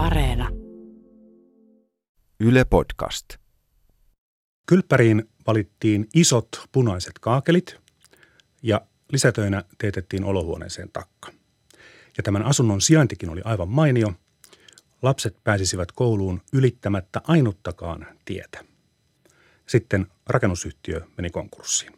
Areena. Yle Podcast. Kylppäriin valittiin isot punaiset kaakelit ja lisätöinä teetettiin olohuoneeseen takka. Ja tämän asunnon sijaintikin oli aivan mainio. Lapset pääsisivät kouluun ylittämättä ainuttakaan tietä. Sitten rakennusyhtiö meni konkurssiin.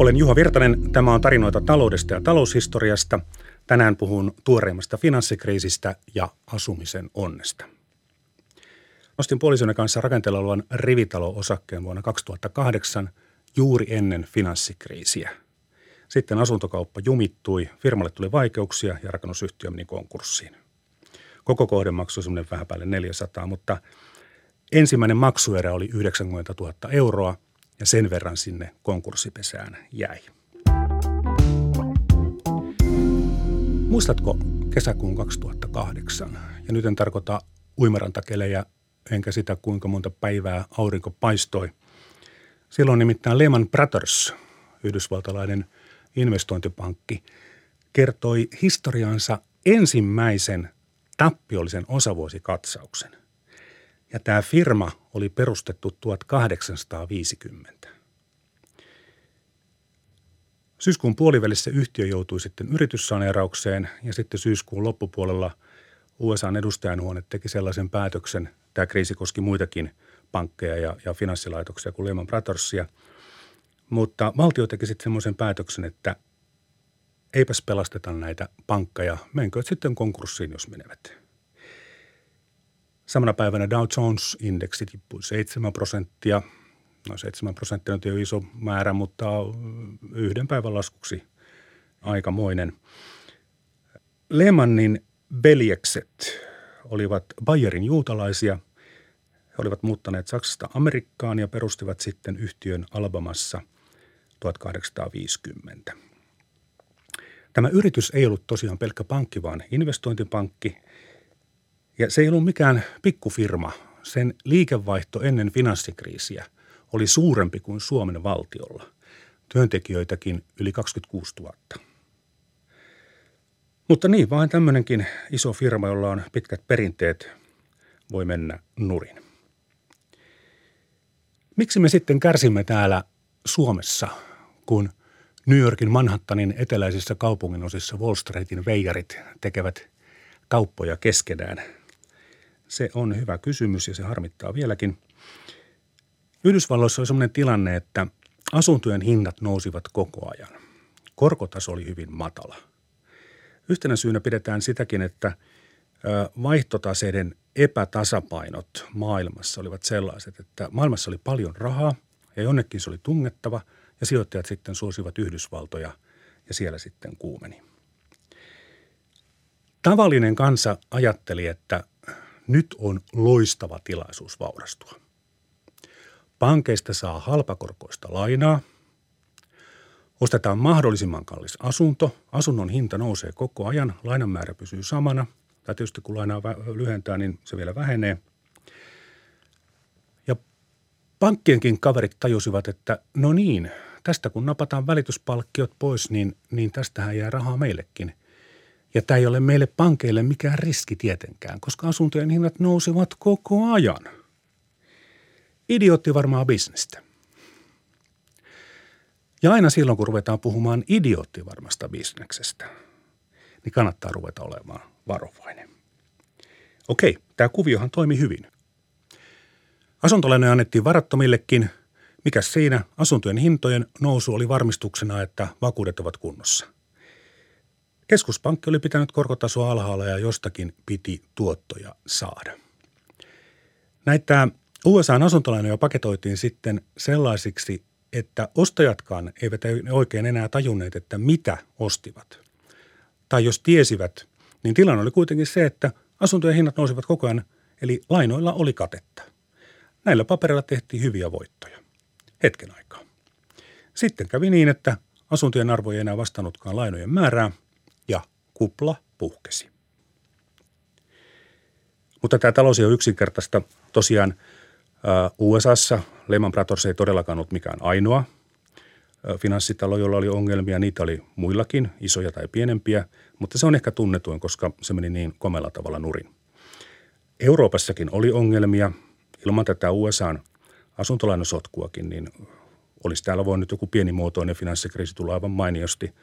Olen Juha Virtanen. Tämä on tarinoita taloudesta ja taloushistoriasta. Tänään puhun tuoreimmasta finanssikriisistä ja asumisen onnesta. Nostin puolisoni kanssa rakenteella rivitalo-osakkeen vuonna 2008 juuri ennen finanssikriisiä. Sitten asuntokauppa jumittui, firmalle tuli vaikeuksia ja rakennusyhtiö meni konkurssiin. Koko kohde maksoi semmoinen vähän päälle 400, mutta ensimmäinen maksuerä oli 90 000 euroa – ja sen verran sinne konkurssipesään jäi. Muistatko kesäkuun 2008? Ja nyt en tarkoita uimarantakelejä enkä sitä, kuinka monta päivää aurinko paistoi. Silloin nimittäin Lehman Brothers, yhdysvaltalainen investointipankki, kertoi historiansa ensimmäisen tappiollisen osavuosikatsauksen. Ja tämä firma oli perustettu 1850. Syyskuun puolivälissä yhtiö joutui sitten yrityssaneeraukseen ja sitten syyskuun loppupuolella USAn edustajanhuone teki sellaisen päätöksen, tämä kriisi koski muitakin pankkeja ja, ja finanssilaitoksia kuin Lehman Brothersia, mutta valtio teki sitten semmoisen päätöksen, että eipäs pelasteta näitä pankkeja, menkööt sitten konkurssiin, jos menevät. Samana päivänä Dow Jones-indeksi tippui 7 prosenttia. No 7 prosenttia on jo iso määrä, mutta yhden päivän laskuksi aikamoinen. Lehmannin veljekset olivat Bayerin juutalaisia. He olivat muuttaneet Saksasta Amerikkaan ja perustivat sitten yhtiön Alabamassa 1850. Tämä yritys ei ollut tosiaan pelkkä pankki, vaan investointipankki – ja se ei ollut mikään pikkufirma. Sen liikevaihto ennen finanssikriisiä oli suurempi kuin Suomen valtiolla. Työntekijöitäkin yli 26 000. Mutta niin, vain tämmöinenkin iso firma, jolla on pitkät perinteet, voi mennä nurin. Miksi me sitten kärsimme täällä Suomessa, kun New Yorkin Manhattanin eteläisissä kaupunginosissa Wall Streetin veijarit tekevät kauppoja keskenään – se on hyvä kysymys ja se harmittaa vieläkin. Yhdysvalloissa oli sellainen tilanne, että asuntojen hinnat nousivat koko ajan. Korkotaso oli hyvin matala. Yhtenä syynä pidetään sitäkin, että vaihtotaseiden epätasapainot maailmassa olivat sellaiset, että maailmassa oli paljon rahaa ja jonnekin se oli tungettava ja sijoittajat sitten suosivat Yhdysvaltoja ja siellä sitten kuumeni. Tavallinen kansa ajatteli, että nyt on loistava tilaisuus vaurastua. Pankeista saa halpakorkoista lainaa. Ostetaan mahdollisimman kallis asunto. Asunnon hinta nousee koko ajan. Lainan määrä pysyy samana. Tai tietysti kun lainaa lyhentää, niin se vielä vähenee. Ja pankkienkin kaverit tajusivat, että no niin, tästä kun napataan välityspalkkiot pois, niin, niin tästähän jää rahaa meillekin. Ja tämä ei ole meille pankeille mikään riski tietenkään, koska asuntojen hinnat nousevat koko ajan. Idiootti varmaa bisnestä. Ja aina silloin, kun ruvetaan puhumaan idioottivarmasta bisneksestä, niin kannattaa ruveta olemaan varovainen. Okei, tämä kuviohan toimi hyvin. Asuntolainoja annettiin varattomillekin. Mikäs siinä? Asuntojen hintojen nousu oli varmistuksena, että vakuudet ovat kunnossa – Keskuspankki oli pitänyt korkotasoa alhaalla ja jostakin piti tuottoja saada. Näitä USAn asuntolainoja paketoitiin sitten sellaisiksi, että ostajatkaan eivät oikein enää tajunneet, että mitä ostivat. Tai jos tiesivät, niin tilanne oli kuitenkin se, että asuntojen hinnat nousivat koko ajan, eli lainoilla oli katetta. Näillä paperilla tehtiin hyviä voittoja. Hetken aikaa. Sitten kävi niin, että asuntojen arvo ei enää vastannutkaan lainojen määrää – kupla puhkesi. Mutta tämä talous ei ole yksinkertaista. Tosiaan USAssa Lehman Brothers ei todellakaan ollut mikään ainoa. finanssitalo, jolla oli ongelmia. Niitä oli muillakin, isoja tai pienempiä, mutta se on ehkä tunnetuin, koska se meni niin komella tavalla nurin. Euroopassakin oli ongelmia. Ilman tätä USAn asuntolainasotkuakin, niin olisi täällä voinut joku pienimuotoinen finanssikriisi tulla aivan mainiosti.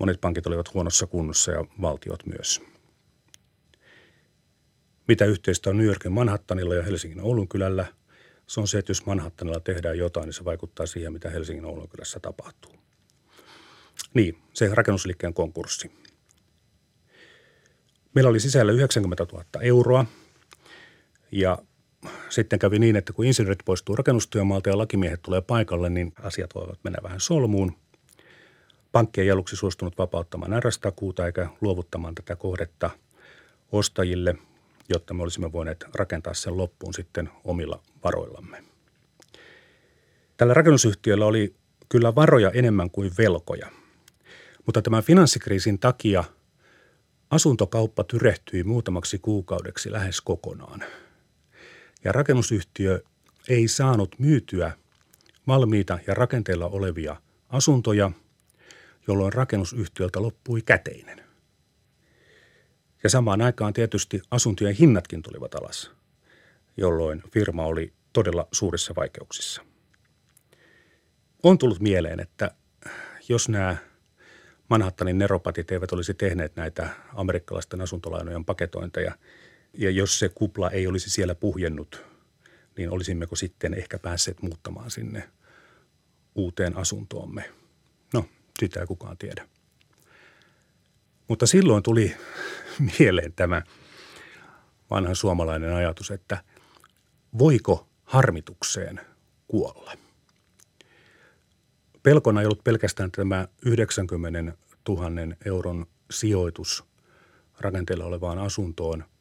Monet pankit olivat huonossa kunnossa ja valtiot myös. Mitä yhteistä on New Yorkin Manhattanilla ja Helsingin Oulun kylällä? Se on se, että jos Manhattanilla tehdään jotain, niin se vaikuttaa siihen, mitä Helsingin Oulun kylässä tapahtuu. Niin, se rakennusliikkeen konkurssi. Meillä oli sisällä 90 000 euroa ja sitten kävi niin, että kun insinöörit poistuu rakennustyömaalta ja lakimiehet tulee paikalle, niin asiat voivat mennä vähän solmuun. Pankki ei aluksi suostunut vapauttamaan RS-takuuta eikä luovuttamaan tätä kohdetta ostajille, jotta me olisimme voineet rakentaa sen loppuun sitten omilla varoillamme. Tällä rakennusyhtiöllä oli kyllä varoja enemmän kuin velkoja, mutta tämän finanssikriisin takia asuntokauppa tyrehtyi muutamaksi kuukaudeksi lähes kokonaan – ja rakennusyhtiö ei saanut myytyä valmiita ja rakenteilla olevia asuntoja, jolloin rakennusyhtiöltä loppui käteinen. Ja samaan aikaan tietysti asuntojen hinnatkin tulivat alas, jolloin firma oli todella suurissa vaikeuksissa. On tullut mieleen, että jos nämä Manhattanin neropatit eivät olisi tehneet näitä amerikkalaisten asuntolainojen paketointeja – ja jos se kupla ei olisi siellä puhjennut, niin olisimmeko sitten ehkä päässeet muuttamaan sinne uuteen asuntoomme. No, sitä ei kukaan tiedä. Mutta silloin tuli mieleen tämä vanha suomalainen ajatus, että voiko harmitukseen kuolla. Pelkona ei ollut pelkästään tämä 90 000 euron sijoitus rakenteella olevaan asuntoon –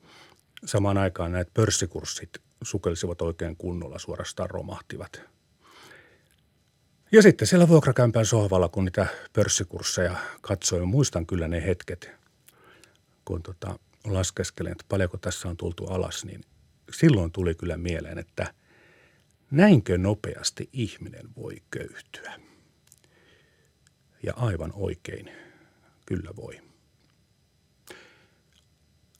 samaan aikaan näitä pörssikurssit sukelsivat oikein kunnolla, suorastaan romahtivat. Ja sitten siellä vuokrakämpän sohvalla, kun niitä pörssikursseja katsoin, muistan kyllä ne hetket, kun tota, laskeskelen, että paljonko tässä on tultu alas, niin silloin tuli kyllä mieleen, että näinkö nopeasti ihminen voi köyhtyä. Ja aivan oikein, kyllä voi.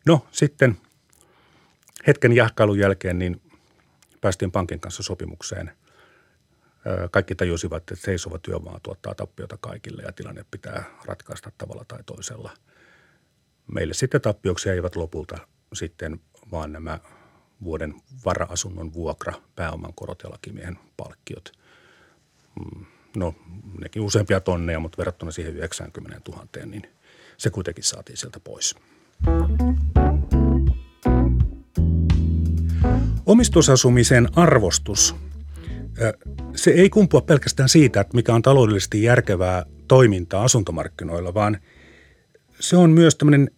No sitten – hetken jahkailun jälkeen niin päästiin pankin kanssa sopimukseen. Kaikki tajusivat, että seisova työmaa tuottaa tappiota kaikille ja tilanne pitää ratkaista tavalla tai toisella. Meille sitten tappioksi eivät lopulta sitten vaan nämä vuoden vara-asunnon vuokra, pääoman korot ja lakimiehen palkkiot. Mm, no, nekin useampia tonneja, mutta verrattuna siihen 90 000, niin se kuitenkin saatiin sieltä pois. Omistusasumisen arvostus, se ei kumpua pelkästään siitä, että mikä on taloudellisesti järkevää toimintaa asuntomarkkinoilla, vaan se on myös tämmöinen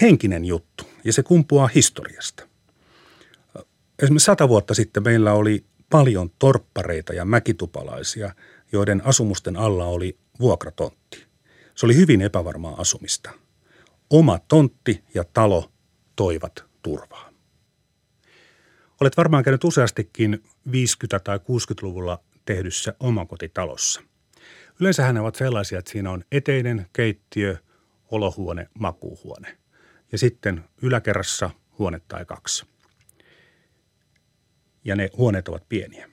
henkinen juttu ja se kumpuaa historiasta. Esimerkiksi sata vuotta sitten meillä oli paljon torppareita ja mäkitupalaisia, joiden asumusten alla oli vuokratontti. Se oli hyvin epävarmaa asumista. Oma tontti ja talo toivat turvaa. Olet varmaan käynyt useastikin 50- tai 60-luvulla tehdyssä omakotitalossa. Yleensähän ne ovat sellaisia, että siinä on eteinen, keittiö, olohuone, makuuhuone. Ja sitten yläkerrassa huone tai kaksi. Ja ne huoneet ovat pieniä.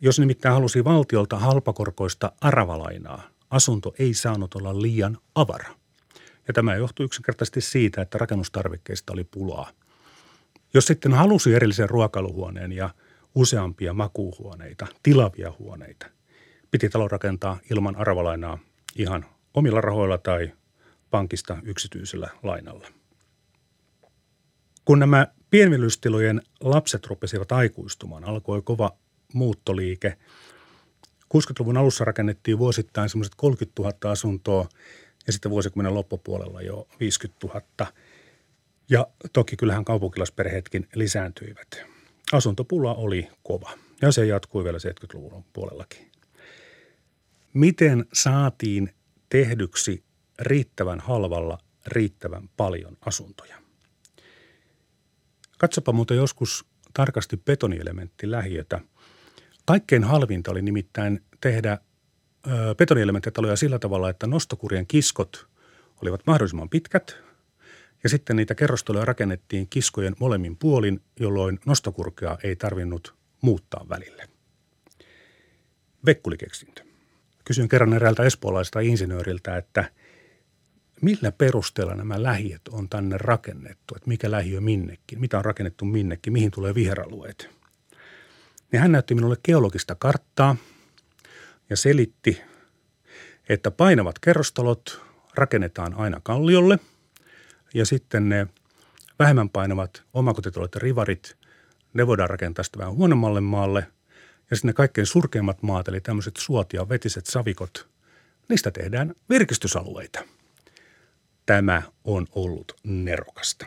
Jos nimittäin halusi valtiolta halpakorkoista aravalainaa, asunto ei saanut olla liian avara. Ja tämä johtui yksinkertaisesti siitä, että rakennustarvikkeista oli pulaa – jos sitten halusi erillisen ruokailuhuoneen ja useampia makuuhuoneita, tilavia huoneita, piti talo rakentaa ilman arvalainaa ihan omilla rahoilla tai pankista yksityisellä lainalla. Kun nämä pienviljelystilojen lapset rupesivat aikuistumaan, alkoi kova muuttoliike. 60-luvun alussa rakennettiin vuosittain semmoiset 30 000 asuntoa ja sitten vuosikymmenen loppupuolella jo 50 000 – ja toki kyllähän kaupunkilaisperheetkin lisääntyivät. Asuntopula oli kova ja se jatkui vielä 70-luvun puolellakin. Miten saatiin tehdyksi riittävän halvalla riittävän paljon asuntoja? Katsopa muuten joskus tarkasti betonielementti lähiötä. Kaikkein halvinta oli nimittäin tehdä betonielementtitaloja sillä tavalla, että nostokurien kiskot olivat mahdollisimman pitkät ja sitten niitä kerrostaloja rakennettiin kiskojen molemmin puolin, jolloin nostokurkea ei tarvinnut muuttaa välille. Vekkulikeksintö. Kysyin kerran eräältä espoolaista insinööriltä, että millä perusteella nämä lähiöt on tänne rakennettu, että mikä lähiö minnekin, mitä on rakennettu minnekin, mihin tulee viheralueet. Niin hän näytti minulle geologista karttaa ja selitti, että painavat kerrostalot rakennetaan aina kalliolle sitten ne vähemmän painavat omakotitalot ja rivarit, ne voidaan rakentaa sitten vähän huonommalle maalle – ja sitten ne kaikkein surkeimmat maat, eli tämmöiset suot ja vetiset savikot, niistä tehdään virkistysalueita. Tämä on ollut nerokasta.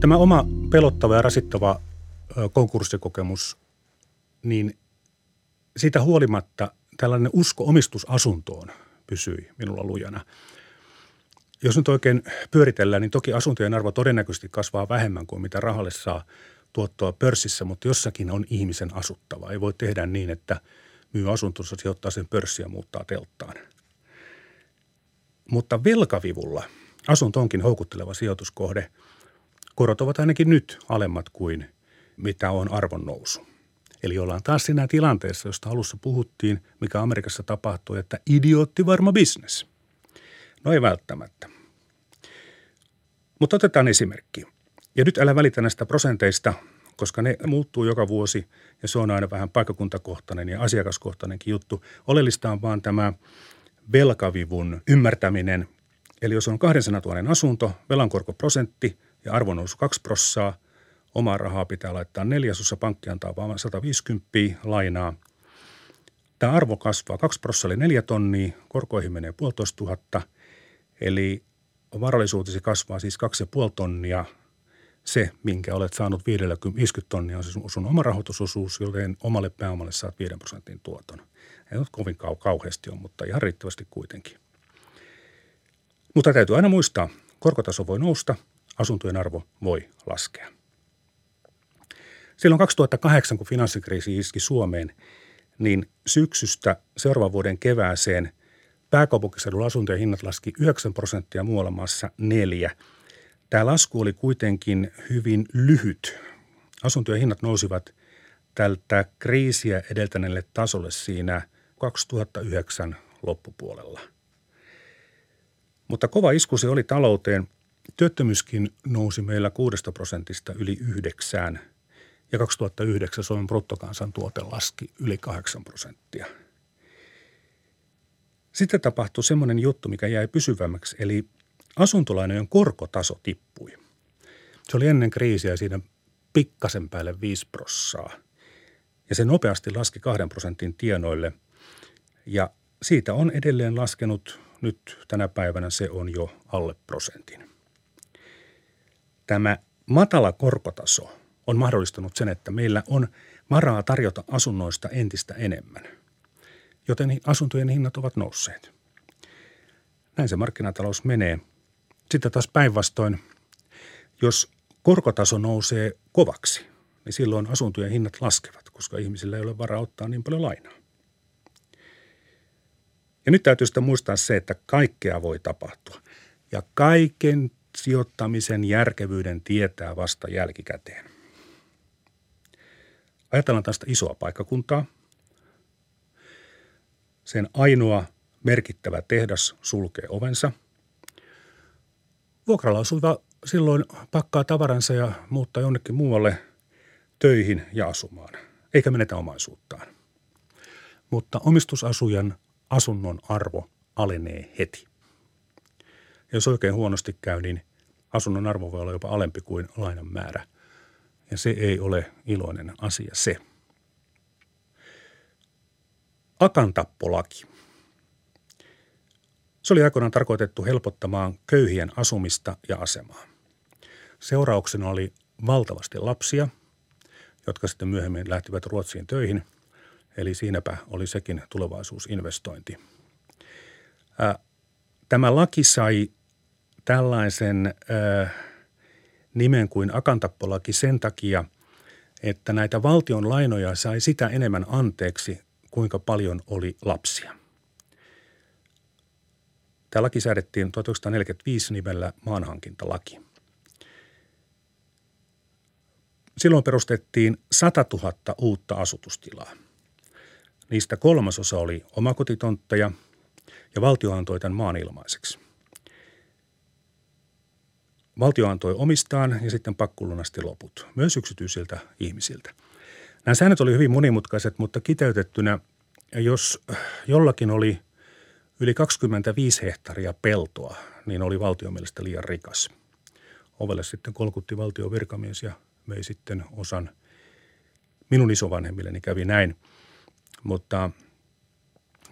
Tämä oma pelottava ja rasittava konkurssikokemus, niin siitä huolimatta tällainen usko omistusasuntoon pysyi minulla lujana – jos nyt oikein pyöritellään, niin toki asuntojen arvo todennäköisesti kasvaa vähemmän kuin mitä rahalle saa tuottoa pörssissä, mutta jossakin on ihmisen asuttava. Ei voi tehdä niin, että myy asuntonsa, sijoittaa sen pörssiä ja muuttaa telttaan. Mutta velkavivulla asunto onkin houkutteleva sijoituskohde. Korot ovat ainakin nyt alemmat kuin mitä on arvon nousu. Eli ollaan taas siinä tilanteessa, josta alussa puhuttiin, mikä Amerikassa tapahtui, että idiootti varma bisnes – No ei välttämättä. Mutta otetaan esimerkki. Ja nyt älä välitä näistä prosenteista, koska ne muuttuu joka vuosi ja se on aina vähän paikkakuntakohtainen ja asiakaskohtainenkin juttu. Oleellista on vaan tämä velkavivun ymmärtäminen. Eli jos on 200 000 asunto, velankorkoprosentti ja arvonnousu 2 prossaa, omaa rahaa pitää laittaa neljäsosa, pankki antaa vain 150 lainaa. Tämä arvo kasvaa 2 prossaa eli 4 tonnia, korkoihin menee puolitoista tuhatta – Eli varallisuutesi kasvaa siis 2,5 tonnia. Se, minkä olet saanut 50 tonnia, on siis sun oma rahoitusosuus, joten omalle pääomalle saat 5 prosentin tuoton. Ei nyt kovin kau- kauheasti on, mutta ihan riittävästi kuitenkin. Mutta täytyy aina muistaa, korkotaso voi nousta, asuntojen arvo voi laskea. Silloin 2008, kun finanssikriisi iski Suomeen, niin syksystä seuraavan vuoden kevääseen Pääkaupunkiseudulla asuntojen hinnat laski 9 prosenttia, muualla maassa 4. Tämä lasku oli kuitenkin hyvin lyhyt. Asuntojen hinnat nousivat tältä kriisiä edeltäneelle tasolle siinä 2009 loppupuolella. Mutta kova isku se oli talouteen. Työttömyyskin nousi meillä 6 prosentista yli yhdeksään ja 2009 Suomen bruttokansantuote laski yli 8 prosenttia – sitten tapahtui semmoinen juttu, mikä jäi pysyvämmäksi, eli asuntolainojen korkotaso tippui. Se oli ennen kriisiä siinä pikkasen päälle 5 prossaa. Ja se nopeasti laski kahden prosentin tienoille. Ja siitä on edelleen laskenut nyt tänä päivänä se on jo alle prosentin. Tämä matala korkotaso on mahdollistanut sen, että meillä on varaa tarjota asunnoista entistä enemmän – joten asuntojen hinnat ovat nousseet. Näin se markkinatalous menee. Sitten taas päinvastoin, jos korkotaso nousee kovaksi, niin silloin asuntojen hinnat laskevat, koska ihmisillä ei ole varaa ottaa niin paljon lainaa. Ja nyt täytyy sitten muistaa se, että kaikkea voi tapahtua. Ja kaiken sijoittamisen järkevyyden tietää vasta jälkikäteen. Ajatellaan tästä isoa paikkakuntaa – sen ainoa merkittävä tehdas sulkee ovensa. Vuokralla asuva silloin pakkaa tavaransa ja muuttaa jonnekin muualle töihin ja asumaan, eikä menetä omaisuuttaan. Mutta omistusasujan asunnon arvo alenee heti. Jos oikein huonosti käy, niin asunnon arvo voi olla jopa alempi kuin lainan määrä. Ja se ei ole iloinen asia se – akantappolaki. Se oli aikoinaan tarkoitettu helpottamaan köyhien asumista ja asemaa. Seurauksena oli valtavasti lapsia, jotka sitten myöhemmin lähtivät Ruotsiin töihin, eli siinäpä oli sekin tulevaisuusinvestointi. Tämä laki sai tällaisen nimen kuin Akantappolaki sen takia, että näitä valtion lainoja sai sitä enemmän anteeksi, kuinka paljon oli lapsia. Tämä laki säädettiin 1945 nimellä maanhankintalaki. Silloin perustettiin 100 000 uutta asutustilaa. Niistä kolmasosa oli omakotitontteja ja valtio antoi tämän maan ilmaiseksi. Valtio antoi omistaan ja sitten pakkulunasti loput, myös yksityisiltä ihmisiltä. Nämä säännöt oli hyvin monimutkaiset, mutta kiteytettynä, jos jollakin oli yli 25 hehtaaria peltoa, niin oli valtion mielestä liian rikas. Ovelle sitten kolkutti valtion virkamies ja vei sitten osan minun isovanhemmilleni kävi näin. Mutta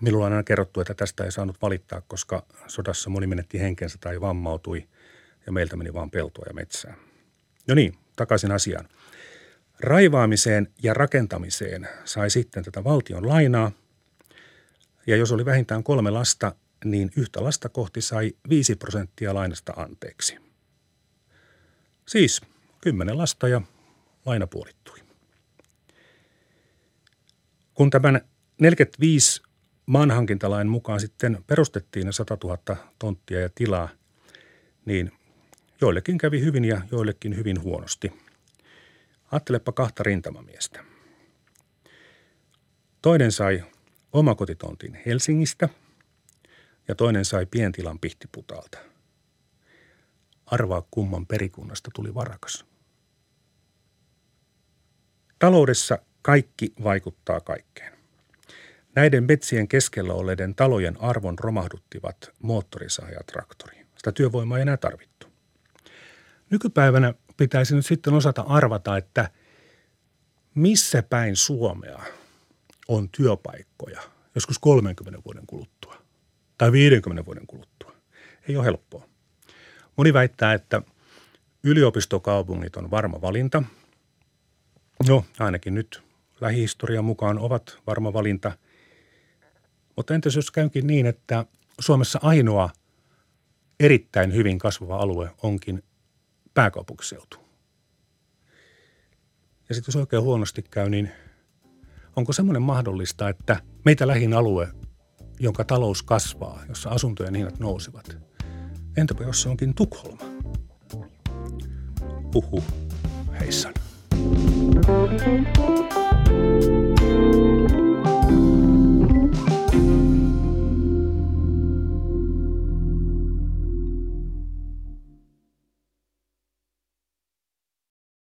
minulla on aina kerrottu, että tästä ei saanut valittaa, koska sodassa moni menetti henkensä tai vammautui ja meiltä meni vaan peltoa ja metsää. No niin, takaisin asiaan. Raivaamiseen ja rakentamiseen sai sitten tätä valtion lainaa. Ja jos oli vähintään kolme lasta, niin yhtä lasta kohti sai 5 prosenttia lainasta anteeksi. Siis kymmenen lasta ja laina puolittui. Kun tämän 45 maanhankintalain mukaan sitten perustettiin ne 100 000 tonttia ja tilaa, niin joillekin kävi hyvin ja joillekin hyvin huonosti. Ajattelepa kahta rintamamiestä. Toinen sai omakotitontin Helsingistä ja toinen sai pientilan Pihtiputaalta. Arvaa kumman perikunnasta tuli varakas. Taloudessa kaikki vaikuttaa kaikkeen. Näiden metsien keskellä olleiden talojen arvon romahduttivat moottorisaajatraktori. Sitä työvoimaa ei enää tarvittu. Nykypäivänä pitäisi nyt sitten osata arvata, että missä päin Suomea on työpaikkoja joskus 30 vuoden kuluttua tai 50 vuoden kuluttua. Ei ole helppoa. Moni väittää, että yliopistokaupungit on varma valinta – No, ainakin nyt lähihistorian mukaan ovat varma valinta. Mutta entäs jos käykin niin, että Suomessa ainoa erittäin hyvin kasvava alue onkin pääkaupunkiseutu? Ja sitten jos oikein huonosti käy, niin onko semmoinen mahdollista, että meitä lähin alue, jonka talous kasvaa, jossa asuntojen hinnat nousevat, entäpä jos se onkin Tukholma? Huhu, heissan. Thank you.